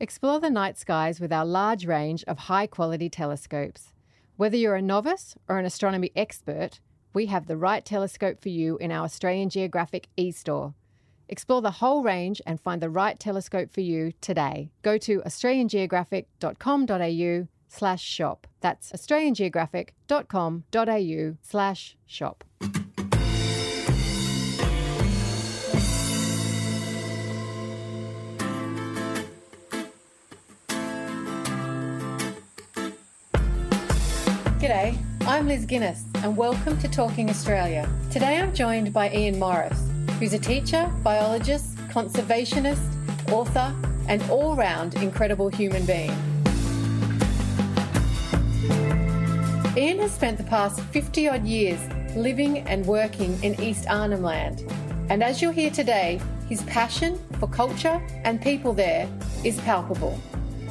Explore the night skies with our large range of high quality telescopes. Whether you're a novice or an astronomy expert, we have the right telescope for you in our Australian Geographic e-store. Explore the whole range and find the right telescope for you today. Go to australiangeographic.com.au slash shop. That's australiangeographic.com.au slash shop. I'm Liz Guinness and welcome to Talking Australia. Today I'm joined by Ian Morris, who's a teacher, biologist, conservationist, author, and all round incredible human being. Ian has spent the past 50 odd years living and working in East Arnhem Land. And as you'll hear today, his passion for culture and people there is palpable.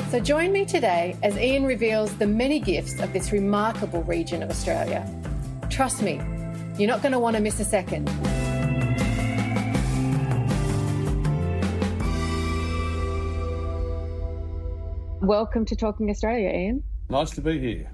So join me today as Ian reveals the many gifts of this remarkable region of Australia. Trust me, you're not going to want to miss a second. Welcome to Talking Australia, Ian. Nice to be here.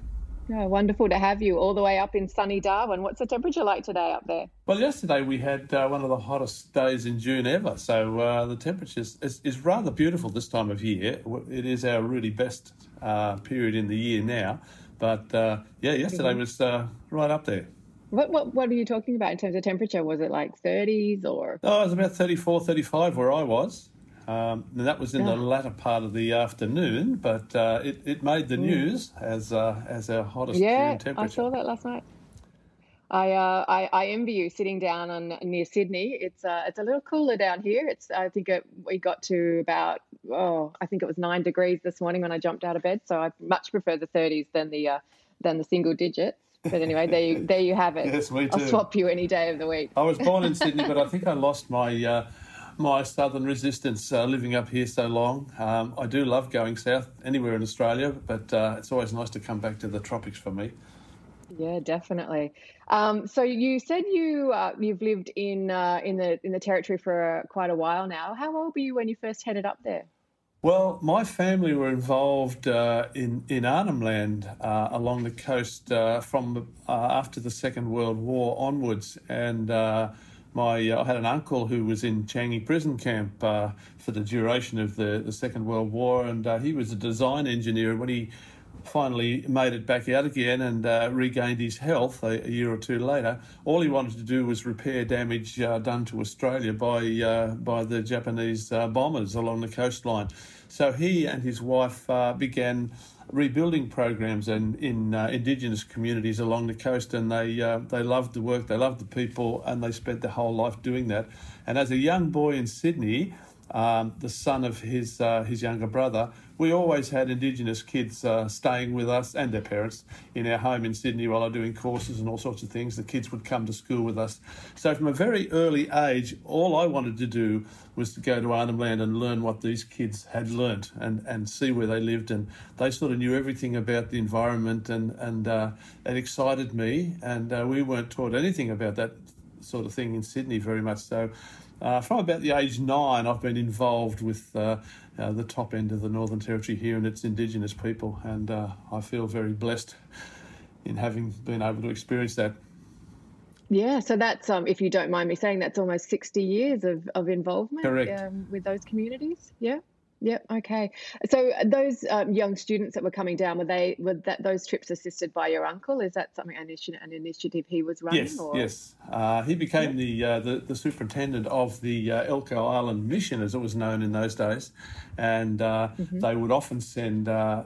Oh, wonderful to have you all the way up in sunny Darwin. What's the temperature like today up there? Well, yesterday we had uh, one of the hottest days in June ever, so uh, the temperature is, is, is, rather beautiful this time of year. It is our really best uh, period in the year now, but uh, yeah, yesterday was uh, right up there. What, what what are you talking about in terms of temperature? Was it like 30s or? Oh, it was about 34, 35 where I was. Um, and that was in the latter part of the afternoon, but uh, it, it made the mm. news as uh, as our hottest yeah, temperature. I saw that last night. I, uh, I, I envy you sitting down on near Sydney. It's uh, it's a little cooler down here. It's I think it, we got to about oh I think it was nine degrees this morning when I jumped out of bed. So I much prefer the 30s than the uh, than the single digits. But anyway, there you there you have it. yes, me too. I'll swap you any day of the week. I was born in Sydney, but I think I lost my uh, my southern resistance uh, living up here so long. Um, I do love going south anywhere in Australia, but uh, it's always nice to come back to the tropics for me. Yeah, definitely. Um, so you said you uh, you've lived in uh, in the in the territory for quite a while now. How old were you when you first headed up there? Well, my family were involved uh, in in Arnhem Land uh, along the coast from after the Second World War onwards, and my uh, I had an uncle who was in Changi prison camp uh, for the duration of the, the Second World War, and uh, he was a design engineer. When he finally made it back out again and uh, regained his health a, a, year or two later, all he wanted to do was repair damage uh, done to Australia by uh, by the Japanese bombers along the coastline. So he and his wife began rebuilding programs in, in uh, indigenous communities along the coast, and they uh, they loved the work, they loved the people, and they spent their whole life doing that. And as a young boy in Sydney, um, the son of his uh, his younger brother, we always had Indigenous kids uh, staying with us and their parents in our home in Sydney while I was doing courses and all sorts of things. The kids would come to school with us. So from a very early age, all I wanted to do was to go to Arnhem Land and learn what these kids had learnt and, and see where they lived. And they sort of knew everything about the environment and, and uh, it excited me. And uh, we weren't taught anything about that sort of thing in Sydney very much. So uh, from about the age nine, I've been involved with uh, uh, the top end of the Northern Territory here and its Indigenous people, and uh, I feel very blessed in having been able to experience that. Yeah, so that's um, if you don't mind me saying, that's almost sixty years of, of involvement um, with those communities. Yeah. Yep. Okay. So those um, young students that were coming down were they were that those trips assisted by your uncle? Is that something an initiative, an initiative he was running? Yes. Or? Yes. Uh, he became the, uh, the, the superintendent of the uh, Elcho Island Mission, as it was known in those days, and uh, mm-hmm. they would often send uh,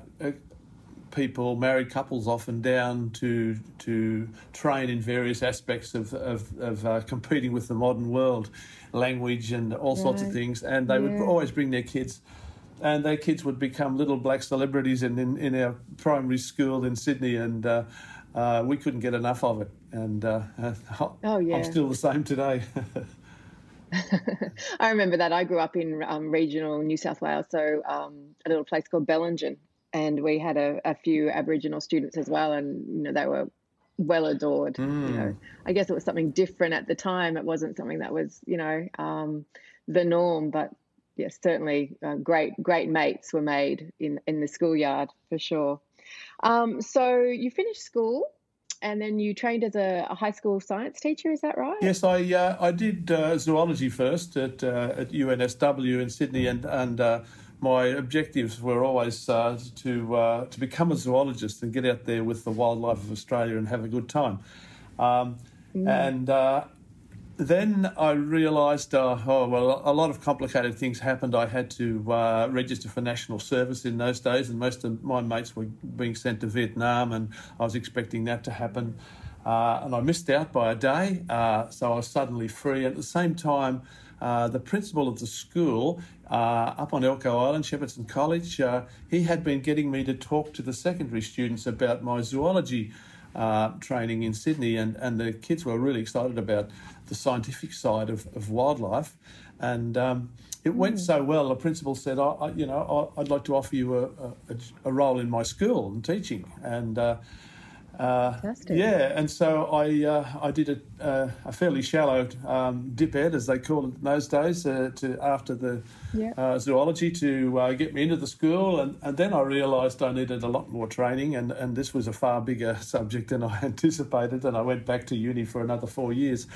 people, married couples, often down to to train in various aspects of of, of uh, competing with the modern world, language and all right. sorts of things, and they yeah. would always bring their kids and their kids would become little black celebrities in, in, in our primary school in Sydney, and uh, uh, we couldn't get enough of it. And uh, oh, yeah. I'm still the same today. I remember that. I grew up in um, regional New South Wales, so um, a little place called Bellingen, and we had a, a, few Aboriginal students as well, and you know they were well adored. Mm. You know, hmm. I guess it was something different at the time. It wasn't something that was you know um, the norm, but yes, certainly uh, great great mates were made in in the schoolyard for sure. Um, so you finished school and then you trained as a, a, high school science teacher. Is that right? Yes, I uh, I did uh, zoology first at uh, at UNSW in Sydney, and and uh, my objectives were always uh, to uh, to become a zoologist and get out there with the wildlife of Australia and have a good time. Um, mm. And then I realised, uh, oh, well, a lot of complicated things happened. I had to uh, register for national service in those days, and most of my mates were being sent to Vietnam, and I was expecting that to happen. Uh, and I missed out by a day, uh, so I was suddenly free. At the same time, uh, the principal of the school uh, up on Elcho Island, Shepherdson College, he had been getting me to talk to the secondary students about my zoology training in Sydney, and, and the kids were really excited about the scientific side of, of wildlife. And um, it went mm. so well, the principal said, I, I you know, I, would like to offer you a, a, a, role in my school and teaching. And uh, uh, yeah, and so I uh, I did a, a fairly shallow um, dip ed, as they called it in those days, uh, to after the. Uh, zoology to uh, get me into the school, and, and then I realised I needed a lot more training, and, and this was a far bigger subject than I anticipated, and I went back to uni for another four years.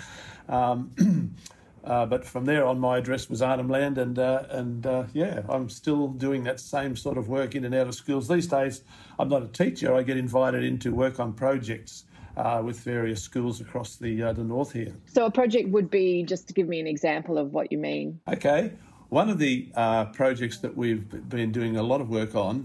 Um, Uh, but from there on, my address was Arnhem Land, and uh, and uh, yeah, I'm still doing that same sort of work in and out of schools these days. I'm not a teacher; I get invited in to work on projects uh, with various schools across the uh, the north here. So a project would be just to give me an example of what you mean. Okay. One of the uh, projects that we've been doing a lot of work on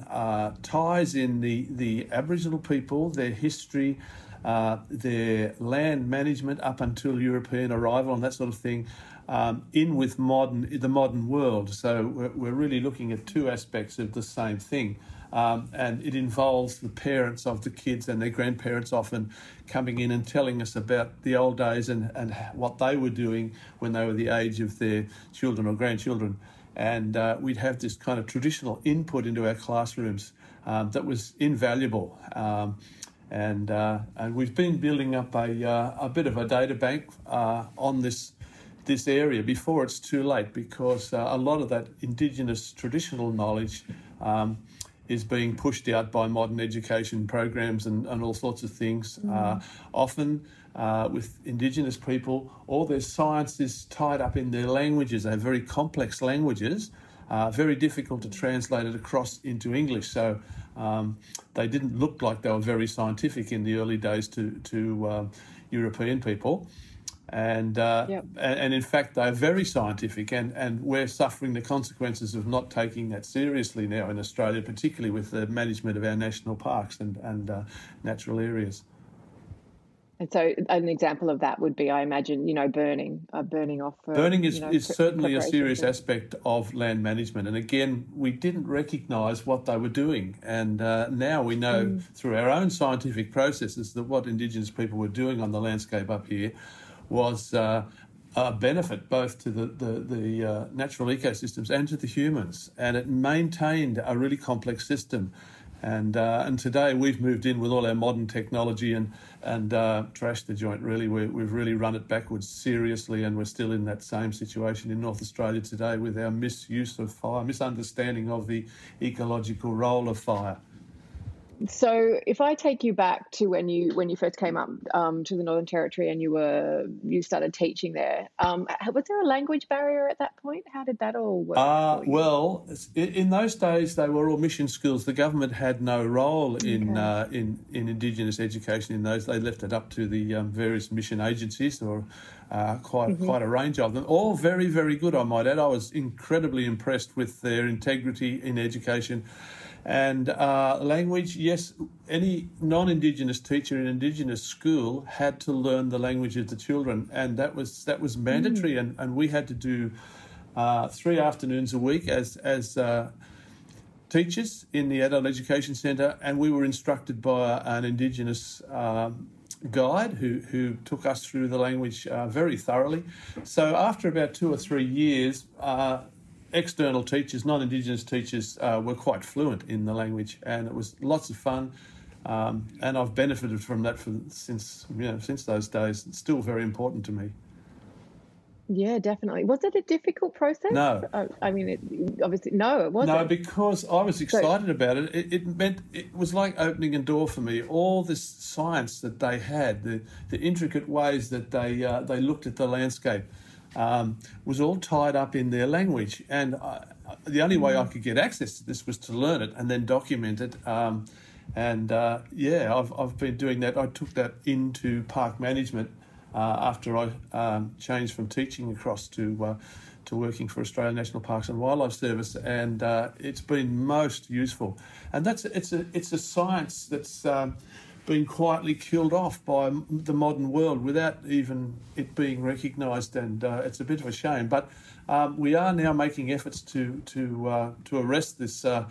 ties in the, the Aboriginal people, their history, uh, their land management up until European arrival and that sort of thing um, in with modern the modern world. So we're, we're, really looking at two aspects of the same thing. Um, and it involves the parents of the kids and their grandparents often coming in and telling us about the old days and, and what they were doing when they were the age of their children or grandchildren. And uh, we'd have this kind of traditional input into our classrooms um, that was invaluable. Um, and uh, and we've been building up a uh, a bit of a data bank uh, on this this area before it's too late because uh, a lot of that indigenous traditional knowledge um, is being pushed out by modern education programs and, and all sorts of things. Mm. often uh, with indigenous people, all their science is tied up in their languages. They have very complex languages, uh, very difficult to translate it across into English. So um, they didn't look like they were very scientific in the early days to, to um, European people. And, uh, yep. and, in fact, they're very scientific, and, and we're suffering the consequences of not taking that seriously now in Australia, particularly with the management of our national parks and, and uh, natural areas. And so, an example of that would be, I imagine, you know, burning, uh, burning off. For, burning is, you know, is certainly a serious aspect of land management. And again, we didn't recognise what they were doing. And uh, now we know mm. through our own scientific processes that what Indigenous people were doing on the landscape up here was uh, a benefit both to the, the, the uh, natural ecosystems and to the humans. And it maintained a really complex system. And uh, and today we've moved in with all our modern technology and and uh, trashed the joint. Really, we have really run it backwards seriously, and we're still in that same situation in North Australia today with our misuse of fire, misunderstanding of the ecological role of fire. So, if I take you back to when you when you first came up um, to the Northern Territory and you were you started teaching there, um, was there a language barrier at that point? How did that all work? Uh, well, in those days they were all mission schools. The government had no role in okay. uh, in in Indigenous education in those. They left it up to the um, various mission agencies or uh, quite mm-hmm. quite a range of them. All very very good, I might add. I was incredibly impressed with their integrity in education. And uh, language, yes, any non Indigenous teacher in Indigenous school had to learn the language of the children, and that was that was mandatory. Mm. And, and we had to do uh, three afternoons a week as as uh, teachers in the Adult Education Centre, and we were instructed by an Indigenous. Um, guide who, who took us through the language uh, very thoroughly. So, after about two or three years, uh, external teachers, non-Indigenous teachers, uh, were quite fluent in the language, and it was lots of fun. Um, and I've benefited from that for, since you know since those days. It's still very important to me. Yeah, definitely. Was it a difficult process? No. I, I mean, it, obviously, no, it wasn't. No, because I was excited so, about it. it. It meant it was like opening a door for me. All this science that they had, the, the intricate ways that they uh, they looked at the landscape, um, was all tied up in their language. And I, the only way I could get access to this was to learn it and then document it. Um, and uh, yeah, I've, I've been doing that. I took that into park management uh, after I um, changed from teaching across to uh, to working for Australian National Parks and Wildlife Service, and uh, it's been most useful. And that's it's a it's a science that's um, been quietly killed off by the modern world without even it being recognised, and uh, it's a bit of a shame. But um, we are now making efforts to to uh, to arrest this. Uh,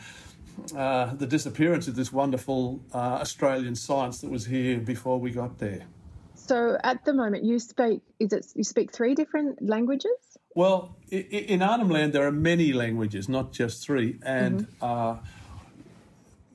the disappearance of this wonderful Australian science that was here before we got there. So at the moment, you speak is it you speak three different languages? Well, in Arnhem Land, there are many languages, not just three, and mm-hmm.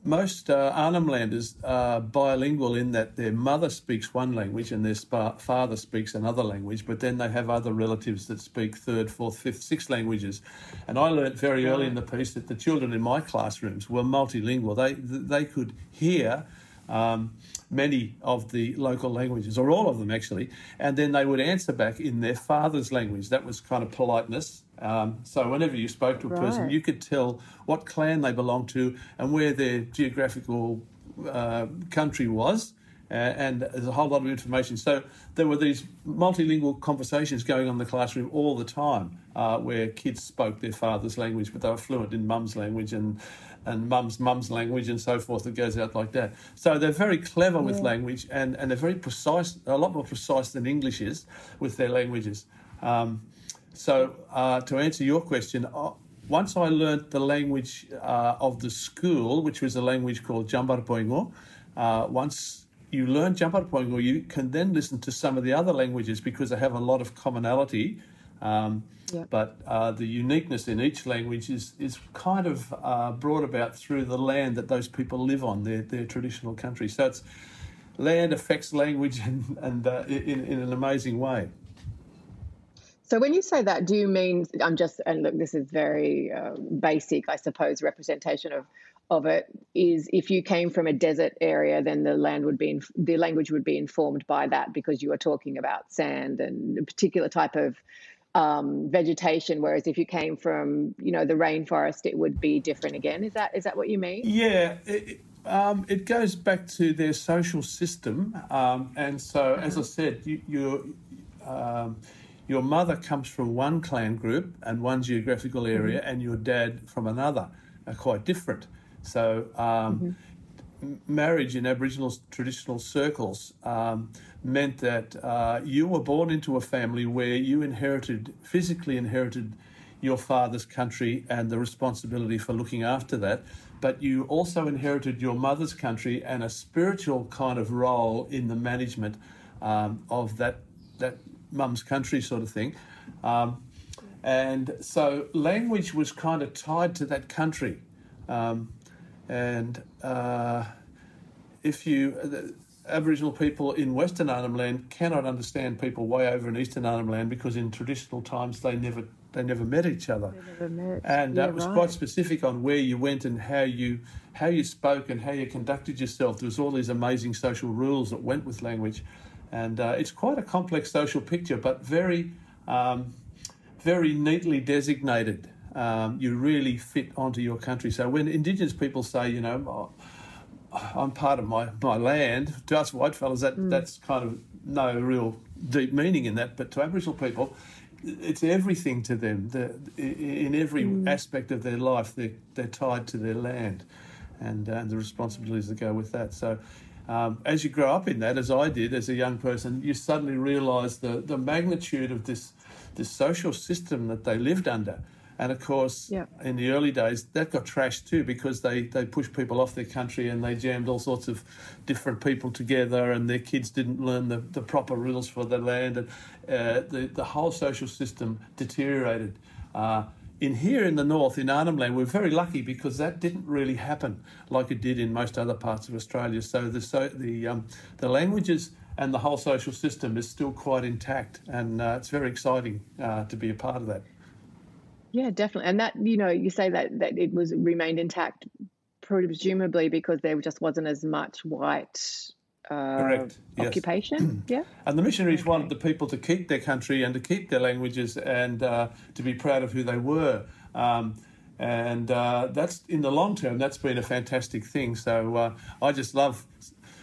Most uh, Arnhem Landers are bilingual in that their mother speaks one language and their spa- father speaks another language, but then they have other relatives that speak third, fourth, fifth, sixth languages. And I learnt very early in the piece that the children in my classrooms were multilingual. They they could hear um, many of the local languages, or all of them actually, and then they would answer back in their father's language. That was kind of politeness. Um, so whenever you spoke to a right. person, you could tell what clan they belonged to and where their geographical uh, country was. Uh, and there's a whole lot of information. So there were these multilingual conversations going on in the classroom all the time, uh, where kids spoke their father's language, but they were fluent in mum's language and and mum's mum's language and so forth that goes out like that. So they're very clever with yeah. language and, and they're very precise, a lot more precise than English is with their languages. Um, so uh, to answer your question, uh, once I learnt the language uh, of the school, which was a language called Djambarrpuyngu, uh, once you learn Djambarrpuyngu, you can then listen to some of the other languages because they have a lot of commonality. Um, but uh, the uniqueness in each language is, is kind of uh, brought about through the land that those people live on, their, their traditional country. So it's land affects language and, and uh, in, in an amazing way. So when you say that, do you mean I'm just and look, this is very uh, basic, I suppose, representation of of it is if you came from a desert area, then the land would be the language would be informed by that because you are talking about sand and a particular type of um, vegetation. Whereas if you came from, you know, the rainforest, it would be different again. Is that is that what you mean? Yeah. It, um, it goes back to their social system, um, and so as I said, you, you um, your mother comes from one clan group and one geographical area, mm-hmm. and your dad from another, are quite different. So. Um, mm-hmm marriage in Aboriginal traditional circles um, meant that uh, you were born into a family where you inherited, physically inherited your father's country and the responsibility for looking after that, but you also inherited your mother's country and a spiritual kind of role in the management um, of that that mum's country sort of thing. Um, and so language was kind of tied to that country. Um, and uh, if you, the Aboriginal people in Western Arnhem Land cannot understand people way over in Eastern Arnhem Land because in traditional times they never they never met each other. Met. And yeah, uh, it was right. quite specific on where you went and how you how you spoke and how you conducted yourself. There was all these amazing social rules that went with language, and uh, it's quite a complex social picture, but very um, very neatly designated um, you really fit onto your country. So when Indigenous people say, you know, oh, I'm part of my, my land, to us whitefellas, that mm. that's kind of no real deep meaning in that. But to Aboriginal people, it's everything to them. The, in every mm. aspect of their life, they're, they're tied to their land and, uh, and the responsibilities that go with that. So um, as you grow up in that, as I did as a young person, you suddenly realise the, the magnitude of this, this social system that they lived under and of course, in the early days, that got trashed too because they, they pushed people off their country and they jammed all sorts of different people together, and their kids didn't learn the, the proper rules for the land, and uh, the, the whole social system deteriorated. Uh, in here in the north, in Arnhem Land, we're very lucky because that didn't really happen like it did in most other parts of Australia. So the so the um, the languages and the whole social system is still quite intact, and uh, it's very exciting uh, to be a part of that. Yeah, definitely. And that you know, you say that that it was remained intact, presumably because there just wasn't as much white uh, Correct. Yes. occupation. yeah. And the missionaries okay. wanted the people to keep their country and to keep their languages and uh, to be proud of who they were. Um, and uh, that's in the long term, that's been a fantastic thing. So uh, I just love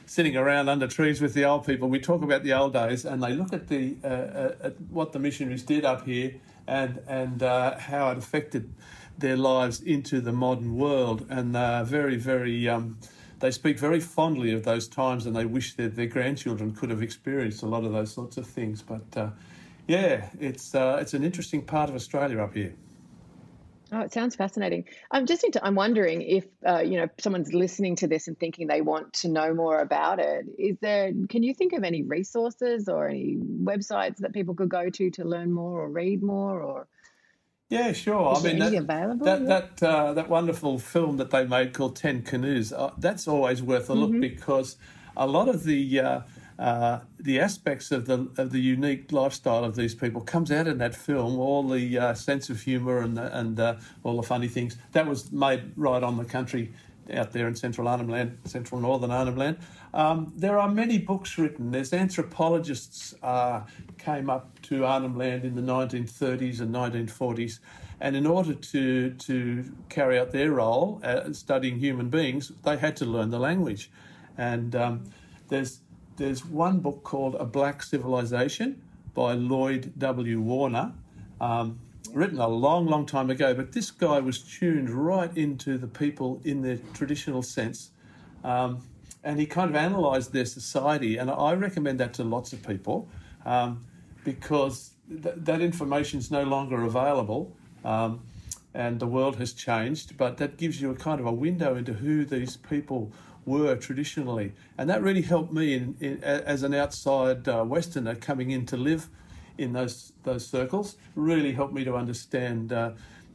sitting around under trees with the old people. We talk about the old days, and they look at the uh, uh, at what the missionaries did up here and and uh, how it affected their lives into the modern world, and very very. Um, they speak very fondly of those times, and they wish that their grandchildren could have experienced a lot of those sorts of things. But uh, yeah, it's uh, it's an interesting part of Australia up here. Oh, it sounds fascinating. I'm just into, I'm wondering if uh, you know someone's listening to this and thinking they want to know more about it. Is there? Can you think of any resources or any websites that people could go to to learn more or read more or? Yeah, sure. Is I mean, that, available? that that uh, that wonderful film that they made called Ten Canoes. Uh, that's always worth a look mm-hmm. because a lot of the uh, the aspects of the of the unique lifestyle of these people comes out in that film. All the uh, sense of humour and and uh, all the funny things that was made right on the country out there in central Arnhem Land, central northern Arnhem Land. Um, there are many books written. There's anthropologists uh, came up to Arnhem Land in the 1930s and 1940s. And in order to, to carry out their role, uh, studying human beings, they had to learn the language. And um, there's there's one book called A Black Civilization by Lloyd W. Warner, um, written a long, long time ago. But this guy was tuned right into the people in their traditional sense. Um, and he kind of analysed their society. And I recommend that to lots of people um, because th- that information is no longer available. Um, and the world has changed, but that gives you a kind of a window into who these people were traditionally. And that really helped me in, in, as an outside uh, Westerner coming in to live in those, those circles, really helped me to understand uh,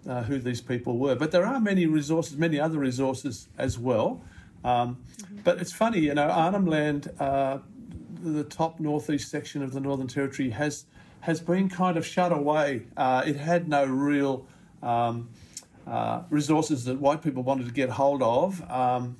uh, who these people were. But there are many resources, many other resources as well. Um, mm-hmm. But it's funny, you know, Arnhem Land, uh, the top northeast section of the Northern Territory, has has been kind of shut away. Uh, it had no real um, uh, resources that white people wanted to get hold of. Um,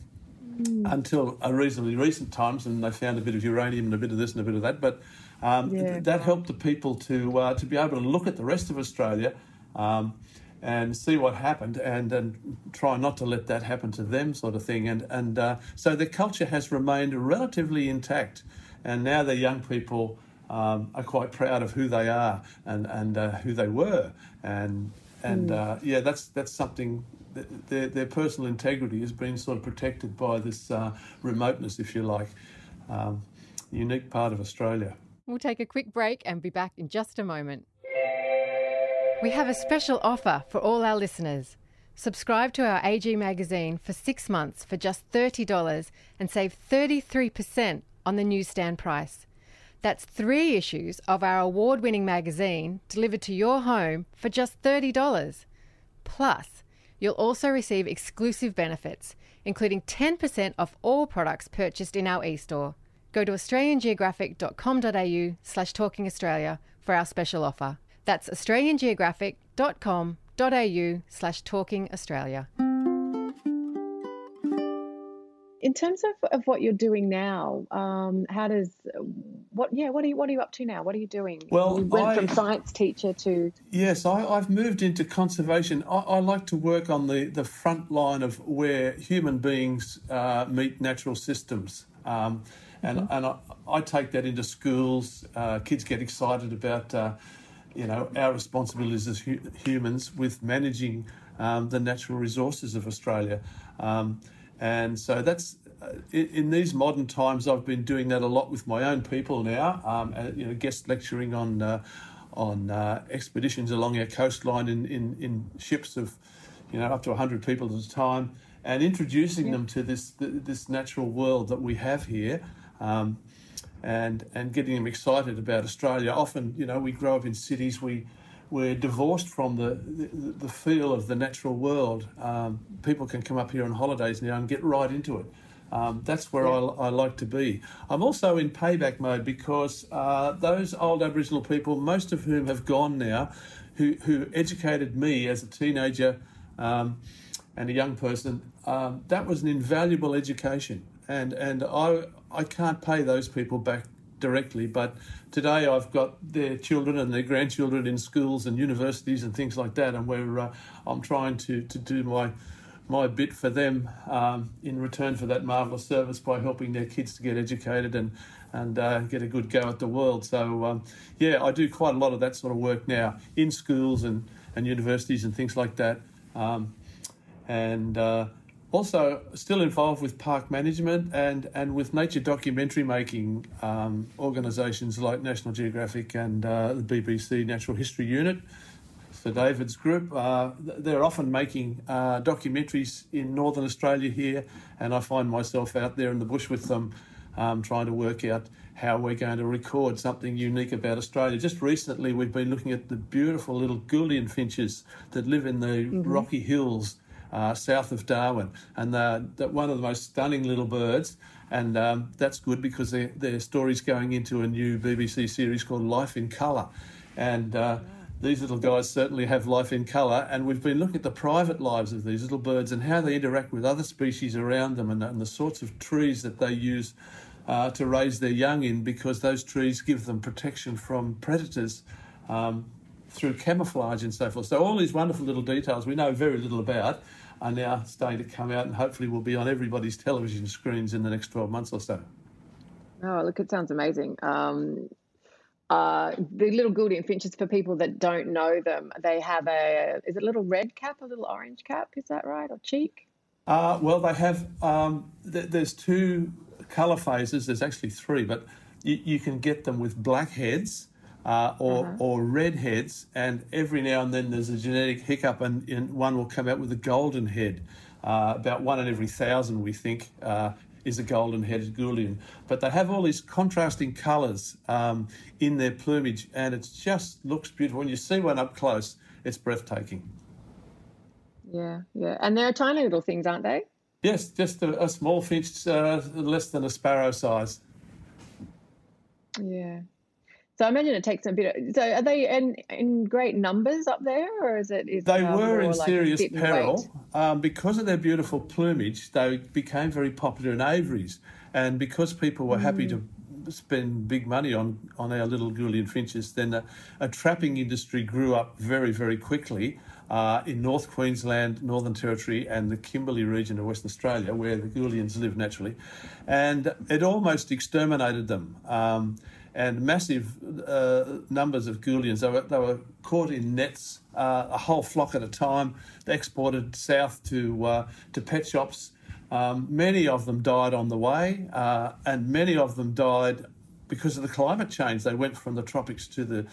mm. until a reasonably recent times, and they found a bit of uranium and a bit of this and a bit of that. But um, yeah. th- that helped the people to uh, to be able to look at the rest of Australia um, and see what happened, and and try not to let that happen to them, sort of thing. And and uh, so the culture has remained relatively intact, and now the young people. Um, are quite proud of who they are and and uh, who they were, and and mm. uh, yeah, that's that's something their, their personal integrity has been sort of protected by this uh, remoteness, if you like, um, unique part of Australia. We'll take a quick break and be back in just a moment. We have a special offer for all our listeners. Subscribe to our AG magazine for six months for just $30 and save 33% on the newsstand price. That's three issues of our award winning magazine delivered to your home for just $30. Plus, You'll also receive exclusive benefits, including 10% off all products purchased in our e-store. Go to australiangeographic.com.au slash talkingaustralia for our special offer. That's australiangeographic.com.au slash talkingaustralia in terms of, of what you're doing now, um, how does what yeah what are you what are you up to now? What are you doing? Well, you went I, from science teacher to yes, I, have moved into conservation. I, I, like to work on the the front line of where human beings uh, meet natural systems. Um, and mm-hmm. and I, I, take that into schools. Uh, kids get excited about uh, you know our responsibilities as hu- humans with managing um, the natural resources of Australia. And so that's uh, in these modern times. I've been doing that a lot with my own people now. Um, and, you know, guest lecturing on uh, on uh, expeditions along our coastline in, in, in ships of you know up to 100 people at a time, and introducing yeah. them to this this natural world that we have here. Um, and, and getting them excited about Australia. Often, you know, we grow up in cities, we we're divorced from the, the, the feel of the natural world. Um, people can come up here on holidays now and get right into it. Um, that's where yeah. I, I, like to be. I'm also in payback mode because uh, those old Aboriginal people, most of whom have gone now, who, who educated me as a teenager um, and a young person, um, that was an invaluable education. And, and I, I can't pay those people back directly, but today I've got their children and their grandchildren in schools and universities and things like that, and where uh, I'm trying to, to do my my bit for them um, in return for that marvellous service by helping their kids to get educated and and uh, get a good go at the world. So um, yeah, I do quite a lot of that sort of work now in schools and, and universities and things like that. Um, and uh, also still involved with park management and, and with nature documentary making um, organisations like National Geographic and uh, the BBC Natural History Unit. Sir David's group. Uh, they're often making uh, documentaries in northern Australia here, and I find myself out there in the bush with them, um, trying to work out how we're going to record something unique about Australia. Just recently, we've been looking at the beautiful little Gouldian finches that live in the mm-hmm. rocky hills uh, south of Darwin, and they're, they're, one of the most stunning little birds. And um, that's good because their, their story's going into a new BBC series called Life in Colour. And uh, these little guys certainly have life in colour, and we've been looking at the private lives of these little birds and how they interact with other species around them and, and the sorts of trees that they use uh, to raise their young in because those trees give them protection from predators um, through camouflage and so forth. So, all these wonderful little details we know very little about are now starting to come out and hopefully will be on everybody's television screens in the next 12 months or so. Oh, look, it sounds amazing. Um, uh, the little Gouldian finches, for people that don't know them, they have a is it a little red cap, a little orange cap? Is that right, or cheek? Uh, well, they have. Um, th- there's two colour phases. There's actually three, but you, you can get them with black heads. Uh, or, uh-huh. or red heads, and every now and then there's a genetic hiccup, and, and one will come out with a golden head. Uh, about one in every thousand, we think, uh, is a golden headed Gouldian. But they have all these contrasting colours um, in their plumage, and it just looks beautiful. When you see one up close, it's breathtaking. Yeah, yeah. And they're tiny little things, aren't they? Yes, just a, a small finch, uh, less than a sparrow size. Yeah, so I imagine it takes a bit. Of, so are they in, in great numbers up there, or is it? Is they were in like serious peril um, because of their beautiful plumage. They became very popular in aviaries, and because people were mm. happy to mm. spend big money on on our little Gouldian finches, then a, a trapping industry grew up very very quickly. Uh, in North Queensland, Northern Territory, and the Kimberley region of Western Australia, where the Gouldians live naturally, and it almost exterminated them. Um, and massive uh, numbers of Gouldians. They were, they were caught in nets, uh, a whole flock at a time, They exported south to, uh, to pet shops. Um, many of them died on the way, uh, and many of them died because of the climate change. They went from the tropics to the,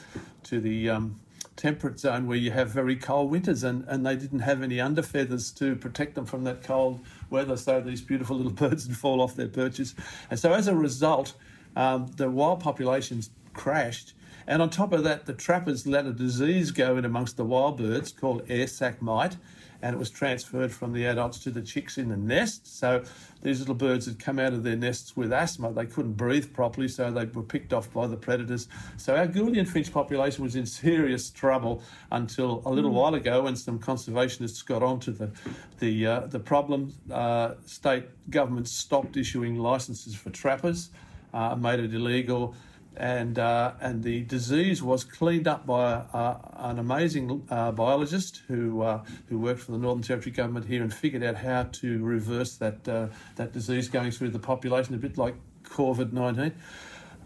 to the um, temperate zone where you have very cold winters, and, and they didn't have any underfeathers to protect them from that cold weather, so these beautiful little birds would fall off their perches. And so as a result, um, the wild populations crashed. And on top of that, the trappers let a disease go in amongst the wild birds called air sac mite, and it was transferred from the adults to the chicks in the nest. So these little birds had come out of their nests with asthma. They couldn't breathe properly, so they were picked off by the predators. So our Gouldian finch population was in serious trouble until a little mm. while ago when some conservationists got onto the the uh, the problem. Uh, state governments stopped issuing licenses for trappers made it illegal. And, uh, and the disease was cleaned up by uh, an amazing uh, biologist who, uh, who worked for the Northern Territory government here and figured out how to reverse that, uh, that disease going through the population, a bit like COVID 19.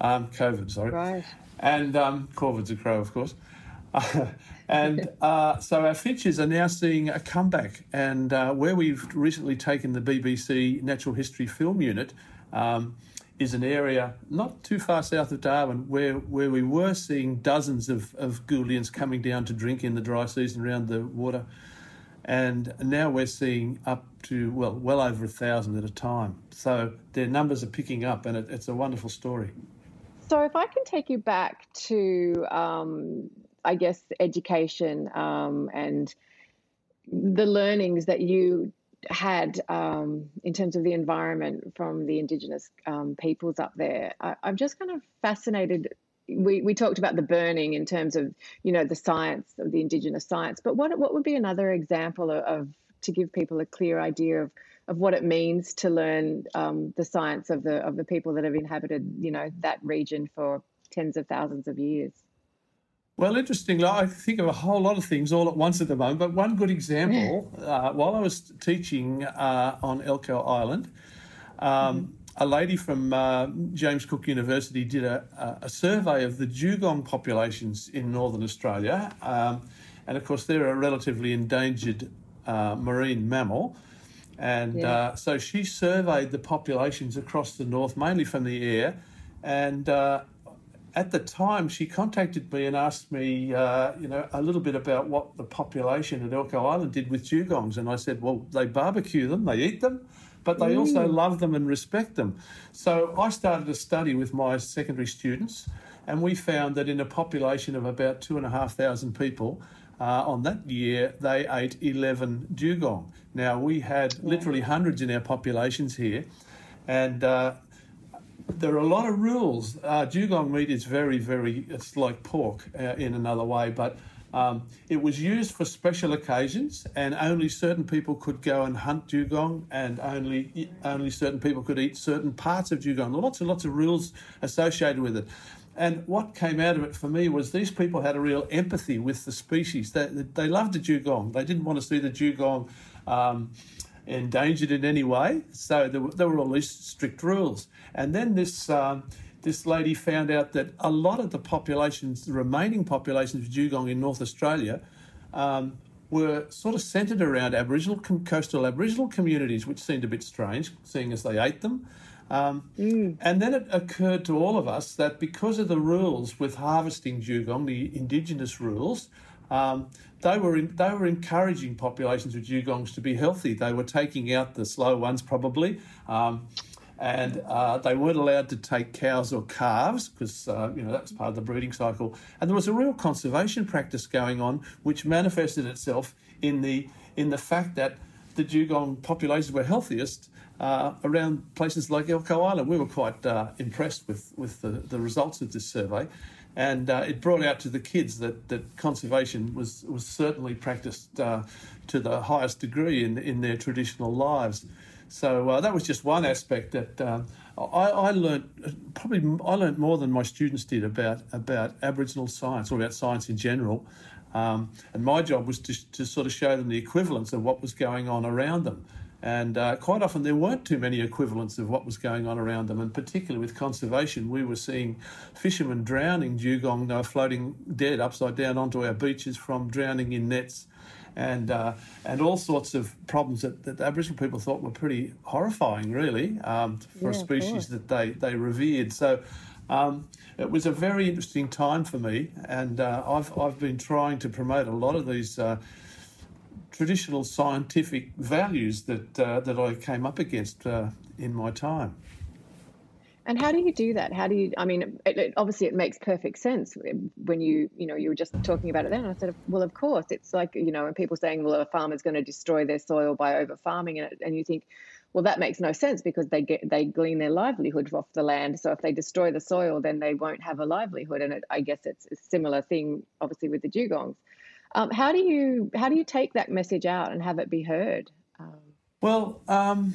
Um, COVID, sorry. Right. And um, COVID's a crow, of course. and uh, so our finches are now seeing a comeback. And uh, where we've recently taken the BBC Natural History Film Unit, um, is an area not too far south of Darwin where, where we were seeing dozens of, of Gouldians coming down to drink in the dry season around the water. And now we're seeing up to, well, well over a thousand at a time. So their numbers are picking up and it, it's a wonderful story. So if I can take you back to, um, I guess, education um, and the learnings that you had um, in terms of the environment from the Indigenous um, peoples up there. I, I'm just kind of fascinated. We, we talked about the burning in terms of you know the science of the Indigenous science, but what what would be another example of, of to give people a clear idea of of what it means to learn um, the science of the of the people that have inhabited you know that region for tens of thousands of years. Well, interestingly, I think of a whole lot of things all at once at the moment. But one good example, uh, while I was teaching uh, on Elcho Island, um, mm-hmm. a lady from uh, James Cook University did a, a, survey of the dugong populations in northern Australia. Um, and of course, they're a relatively endangered uh, marine mammal. And yeah. Uh, so she surveyed the populations across the north, mainly from the air. And uh, at the time, she contacted me and asked me, uh, you know, a little bit about what the population at Elcho Island did with dugongs. And I said, well, they barbecue them, they eat them, but they mm. also love them and respect them. So I started a study with my secondary students, and we found that in a population of about two and a half thousand people, uh, on that year, they ate 11 dugong. Now, we had literally hundreds in our populations here, and uh, there are a lot of rules. Uh, dugong meat is very, very, it's like pork uh, in another way, but um, it was used for special occasions, and only certain people could go and hunt dugong, and only only certain people could eat certain parts of dugong. Lots and lots of rules associated with it. And what came out of it for me was these people had a real empathy with the species. They, they loved the dugong. They didn't want to see the dugong um, endangered in any way. So there were, there were all these strict rules. And then this um, this lady found out that a lot of the populations, the remaining populations of dugong in North Australia, um, were sort of centred around Aboriginal coastal Aboriginal communities, which seemed a bit strange, seeing as they ate them. Um, mm. And then it occurred to all of us that because of the rules with harvesting dugong, the indigenous rules, um, they were in, they were encouraging populations of dugongs to be healthy. They were taking out the slow ones probably. Um, and uh, they weren't allowed to take cows or calves because uh, you know that was part of the breeding cycle. And there was a real conservation practice going on, which manifested itself in the in the fact that the dugong populations were healthiest uh, around places like Elcho Island. We were quite uh, impressed with with the, the results of this survey. And uh, it brought out to the kids that, that conservation was, was certainly practiced uh, to the highest degree in, in their traditional lives. So uh, that was just one aspect that uh, I, I learned. Probably I learned more than my students did about about Aboriginal science or about science in general. Um, and my job was to, to sort of show them the equivalence of what was going on around them. And uh, quite often there weren't too many equivalents of what was going on around them. And particularly with conservation, we were seeing fishermen drowning dugong, they were floating dead upside down onto our beaches from drowning in nets and uh, and all sorts of problems that, that Aboriginal people thought were pretty horrifying, really, um, for yeah, a species that they, they revered. So um, it was a very interesting time for me, and uh, I've, I've been trying to promote a lot of these. Uh, traditional scientific values that uh, that I came up against uh, in my time. And how do you do that? How do you? I mean, it, it, obviously, it makes perfect sense when you, you know, you were just talking about it then. I said, well, of course, it's like you know, when people saying, well, a farmer's going to destroy their soil by over farming, and, and you think, well, that makes no sense because they get they glean their livelihood off the land. So if they destroy the soil, then they won't have a livelihood. And it, I guess it's a similar thing, obviously, with the dugongs. Um, how do you how do you take that message out and have it be heard? Um, well. Um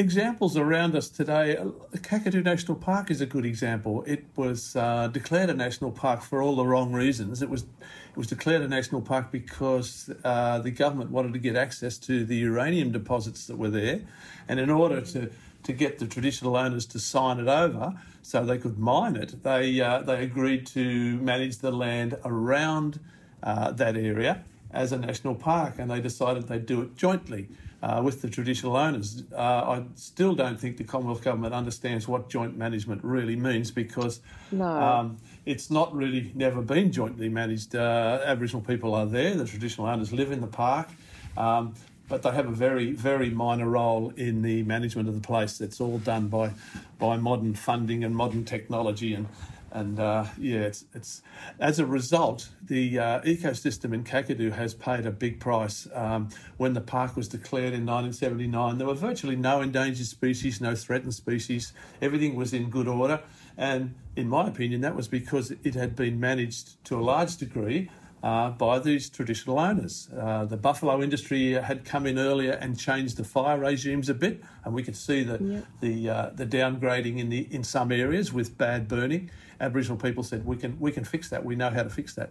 examples around us today, Kakadu National Park is a good example. It was uh, declared a national park for all the wrong reasons. It was it was declared a national park because uh, the government wanted to get access to the uranium deposits that were there, and in order to to get the traditional owners to sign it over so they could mine it, they uh, they agreed to manage the land around uh, that area as a national park, and they decided they'd do it jointly uh, with the traditional owners. Uh, I still don't think the Commonwealth Government understands what joint management really means because no. um, it's not really never been jointly managed. Uh, Aboriginal people are there, the traditional owners live in the park. Um, but they have a very, very minor role in the management of the place. It's all done by, by modern funding and modern technology, and And uh, yeah, it's, it's as a result, the uh, ecosystem in Kakadu has paid a big price. Um, when the park was declared in 1979, there were virtually no endangered species, no threatened species. Everything was in good order. And in my opinion, that was because it had been managed to a large degree uh, by these traditional owners. Uh, the buffalo industry had come in earlier and changed the fire regimes a bit, and we could see the yep. the uh, the downgrading in the in some areas with bad burning. Aboriginal people said we can we can fix that. We know how to fix that,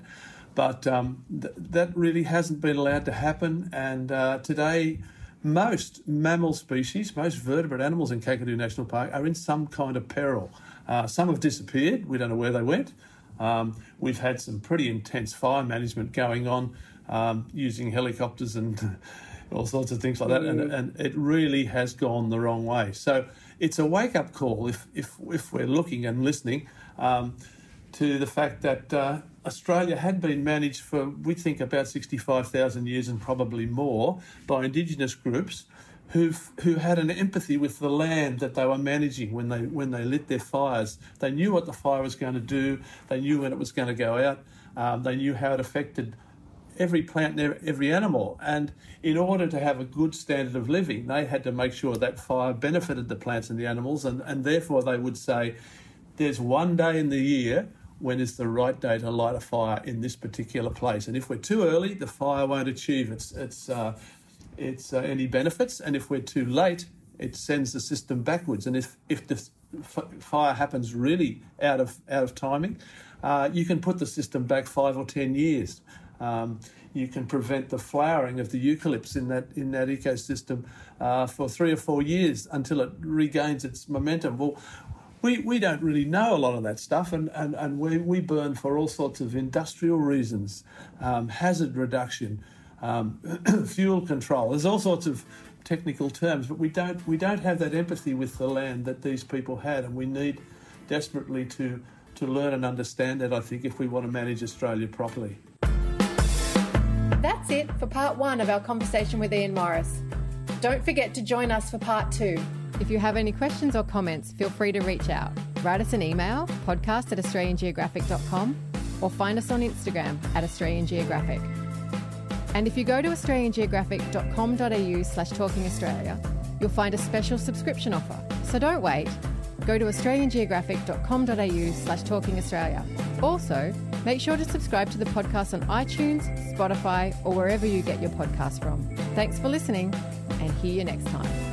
but um, th- that really hasn't been allowed to happen. And uh, today. Most mammal species, most vertebrate animals in Kakadu National Park are in some kind of peril. Uh, some have disappeared. We don't know where they went. Um, we've had some pretty intense fire management going on um, using helicopters and all sorts of things like that, and, and it really has gone the wrong way. So it's a wake up call if, if, if we're looking and listening um, to the fact that uh, Australia had been managed for, we think, about 65,000 years and probably more by Indigenous groups who who had an empathy with the land that they were managing when they when they lit their fires. They knew what the fire was going to do. They knew when it was going to go out. Um, they knew how it affected every plant and every animal. And in order to have a good standard of living, they had to make sure that fire benefited the plants and the animals. And, and therefore, they would say, there's one day in the year when is the right day to light a fire in this particular place. And if we're too early, the fire won't achieve its, its uh, its uh, any benefits, and if we're too late, it sends the system backwards. And if if the f- fire happens really out of out of timing, uh, you can put the system back five or ten years. Um, you can prevent the flowering of the eucalypts in that in that ecosystem uh, for three or four years until it regains its momentum. Well, we, we don't really know a lot of that stuff, and, and, and we, we burn for all sorts of industrial reasons, um, hazard reduction, um, fuel control. There's all sorts of technical terms, but we don't we don't have that empathy with the land that these people had, and we need desperately to to learn and understand that. I think if we want to manage Australia properly. That's it for part one of our conversation with Ian Morris. Don't forget to join us for part two. If you have any questions or comments, feel free to reach out. Write us an email, podcast at australiangeographic.com, or find us on Instagram at Australian Geographic. And if you go to australiangeographic.com.au slash talking Australia, you'll find a special subscription offer. So don't wait. Go to australiangeographic.com.au slash talking Australia. Also, make sure to subscribe to the podcast on iTunes, Spotify, or wherever you get your podcast from. Thanks for listening, and hear you next time.